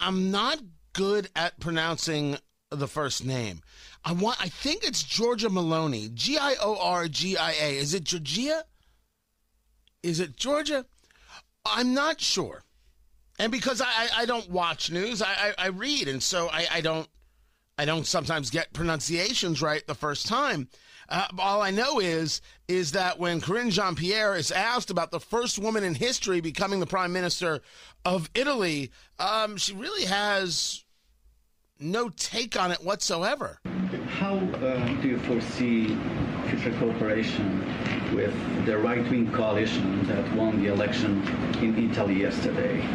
I'm not good at pronouncing the first name. I want I think it's Georgia Maloney. G I O R G I A. Is it Georgia? Is it Georgia? I'm not sure. And because I, I don't watch news, I, I, I read, and so I, I don't I don't sometimes get pronunciations right the first time. Uh, all I know is is that when Karine Jean Pierre is asked about the first woman in history becoming the prime minister of Italy, um, she really has no take on it whatsoever. How uh, do you foresee future cooperation with the right-wing coalition that won the election in Italy yesterday?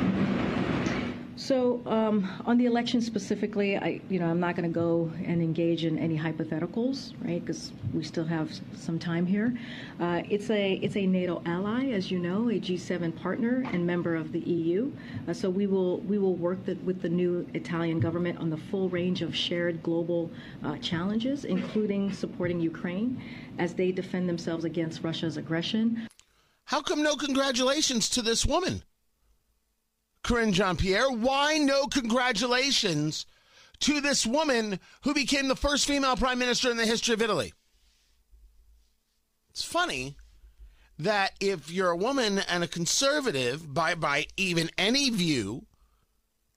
So um, on the election specifically, I, you know, I'm not going to go and engage in any hypotheticals, right? Because we still have some time here. Uh, it's a it's a NATO ally, as you know, a G7 partner and member of the EU. Uh, so we will we will work the, with the new Italian government on the full range of shared global uh, challenges, including supporting Ukraine as they defend themselves against Russia's aggression. How come no congratulations to this woman? Karine Jean Pierre, why no congratulations to this woman who became the first female prime minister in the history of Italy? It's funny that if you're a woman and a conservative by by even any view,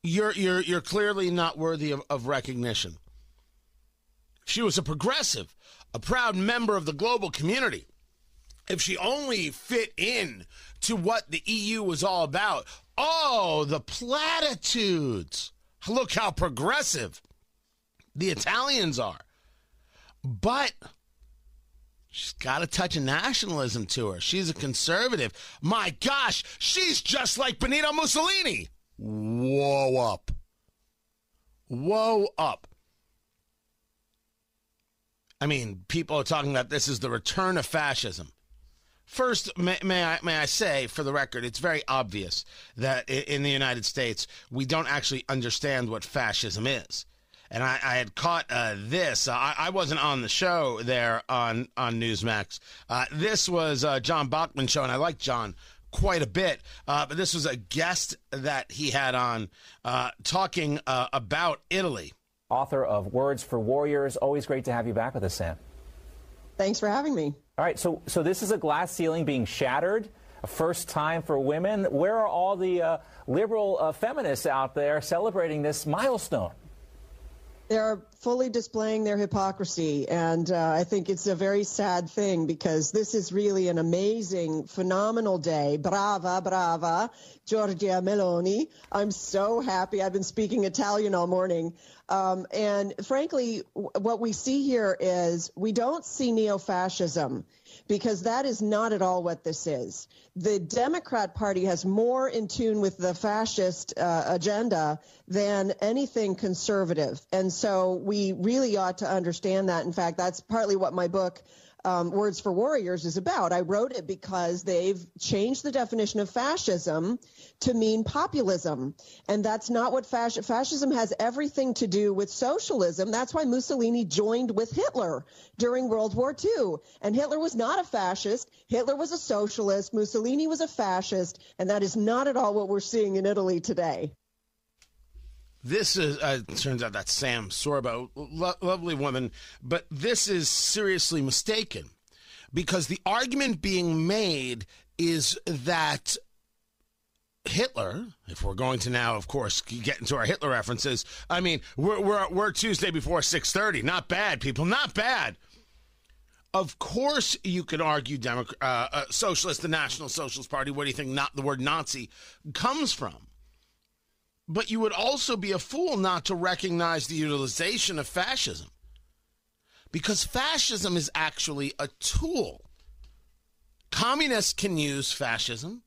you're you're you're clearly not worthy of, of recognition. She was a progressive, a proud member of the global community. If she only fit in to what the EU was all about, Oh, the platitudes. Look how progressive the Italians are. But she's got a touch of nationalism to her. She's a conservative. My gosh, she's just like Benito Mussolini. Whoa up. Whoa up. I mean, people are talking about this is the return of fascism. First, may, may, I may I say, for the record, it's very obvious that in the United States we don't actually understand what fascism is. And I, I had caught uh, this. Uh, I, I, wasn't on the show there on on Newsmax. Uh, this was uh, John Bachman's show, and I like John quite a bit. Uh, but this was a guest that he had on uh, talking about Italy. Author of Words for Warriors. Always great to have you back with us, Sam. Thanks for having me. All right, so so this is a glass ceiling being shattered, a first time for women. Where are all the uh, liberal uh, feminists out there celebrating this milestone? They're fully displaying their hypocrisy, and uh, I think it's a very sad thing because this is really an amazing, phenomenal day. Brava, brava, Giorgia Meloni. I'm so happy. I've been speaking Italian all morning. Um, and frankly, what we see here is we don't see neo fascism because that is not at all what this is. The Democrat Party has more in tune with the fascist uh, agenda than anything conservative. And so we really ought to understand that. In fact, that's partly what my book um, Words for Warriors is about. I wrote it because they've changed the definition of fascism to mean populism. And that's not what fasc- fascism has everything to do with socialism. That's why Mussolini joined with Hitler during World War II. And Hitler was not a fascist. Hitler was a socialist. Mussolini was a fascist. And that is not at all what we're seeing in Italy today. This is uh, turns out that's Sam Sorbo, lo- lovely woman, but this is seriously mistaken because the argument being made is that Hitler, if we're going to now, of course, get into our Hitler references, I mean, we're, we're, we're Tuesday before 6.30. Not bad, people, not bad. Of course, you could argue Democrat, uh, uh, socialist, the National Socialist Party. Where do you think not the word Nazi comes from? But you would also be a fool not to recognize the utilization of fascism. Because fascism is actually a tool. Communists can use fascism.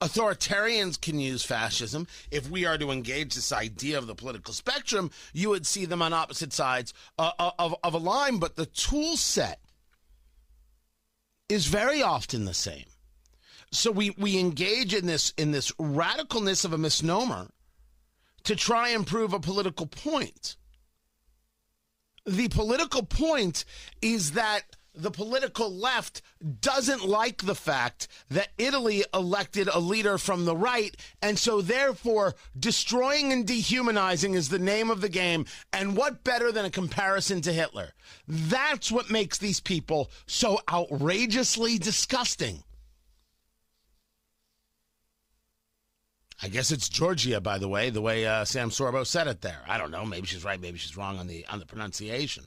Authoritarians can use fascism. If we are to engage this idea of the political spectrum, you would see them on opposite sides uh, uh of, of a line, but the tool set is very often the same. So we, we engage in this in this radicalness of a misnomer to try and prove a political point. The political point is that the political left doesn't like the fact that Italy elected a leader from the right, and so therefore destroying and dehumanizing is the name of the game. And what better than a comparison to Hitler? That's what makes these people so outrageously disgusting. I guess it's Georgia, by the way, the way uh, Sam Sorbo said it there. I don't know. Maybe she's right. Maybe she's wrong on the on the pronunciation.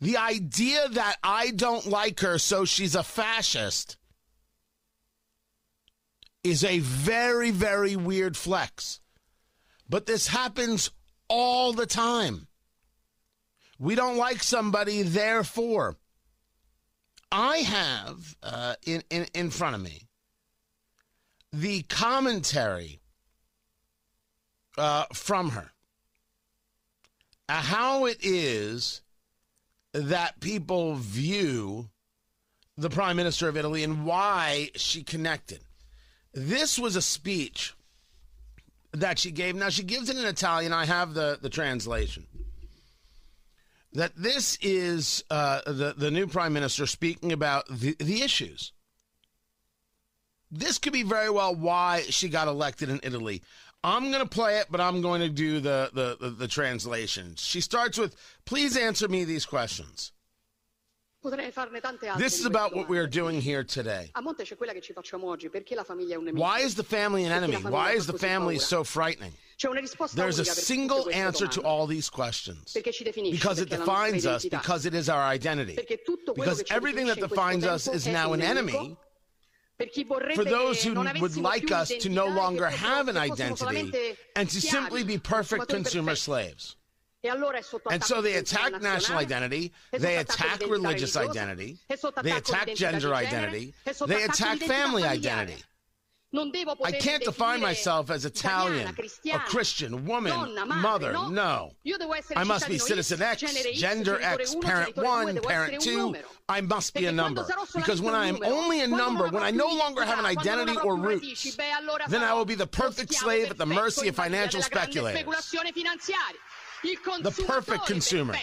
The idea that I don't like her, so she's a fascist, is a very, very weird flex. But this happens all the time. We don't like somebody, therefore. I have uh, in, in, in front of me the commentary uh, from her. Uh, how it is that people view the Prime Minister of Italy and why she connected. This was a speech that she gave. Now, she gives it in Italian. I have the, the translation. That this is uh, the, the new Prime Minister speaking about the, the issues. This could be very well why she got elected in Italy. I'm going to play it, but I'm going to do the, the, the, the translation. She starts with, please answer me these questions. This is about what we are doing here today. Why is the family an enemy? Why is the family so frightening? There's a single answer to all these questions. Because it defines us, because it is our identity. Because everything that defines us is now an enemy for those who would like us to no longer have an identity and to simply be perfect consumer slaves. And so they attack national identity, they attack religious identity, they attack gender identity, they attack family identity. I can't define myself as Italian, a Christian, woman, mother. No. I must be citizen X, gender X, parent one, parent two. I must be a number. Because when I am only a number, when I no longer have an identity or roots, then I will be the perfect slave at the mercy of financial speculators. The perfect consumer.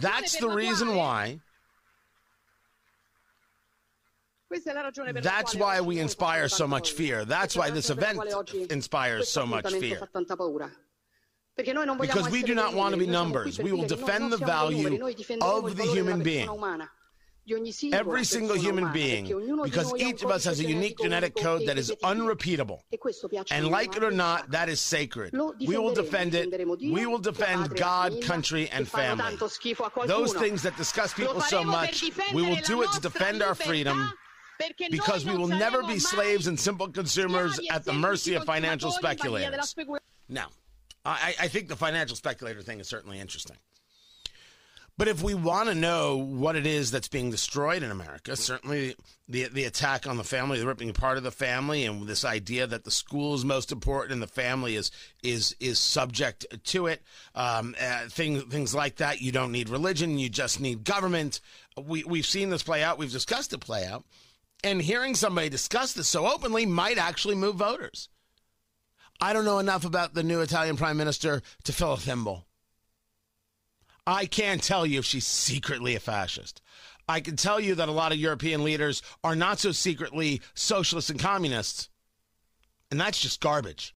That's the reason why that's why we inspire so much fear. That's why this event inspires so much fear. Because we do not want to be numbers. We will defend the value of the human being. Every single human being, because each of us has a unique genetic code that is unrepeatable. And like it or not, that is sacred. We will defend it. We will defend God, country, and family. Those things that disgust people so much, we will do it to defend our freedom because we will never be slaves and simple consumers at the mercy of financial speculators. Now, I, I think the financial speculator thing is certainly interesting. But if we want to know what it is that's being destroyed in America, certainly the the attack on the family, the ripping apart of the family, and this idea that the school is most important and the family is is is subject to it, um, uh, things things like that. You don't need religion, you just need government. We we've seen this play out. We've discussed it play out, and hearing somebody discuss this so openly might actually move voters. I don't know enough about the new Italian prime minister to fill a thimble. I can't tell you if she's secretly a fascist. I can tell you that a lot of European leaders are not so secretly socialists and communists. And that's just garbage.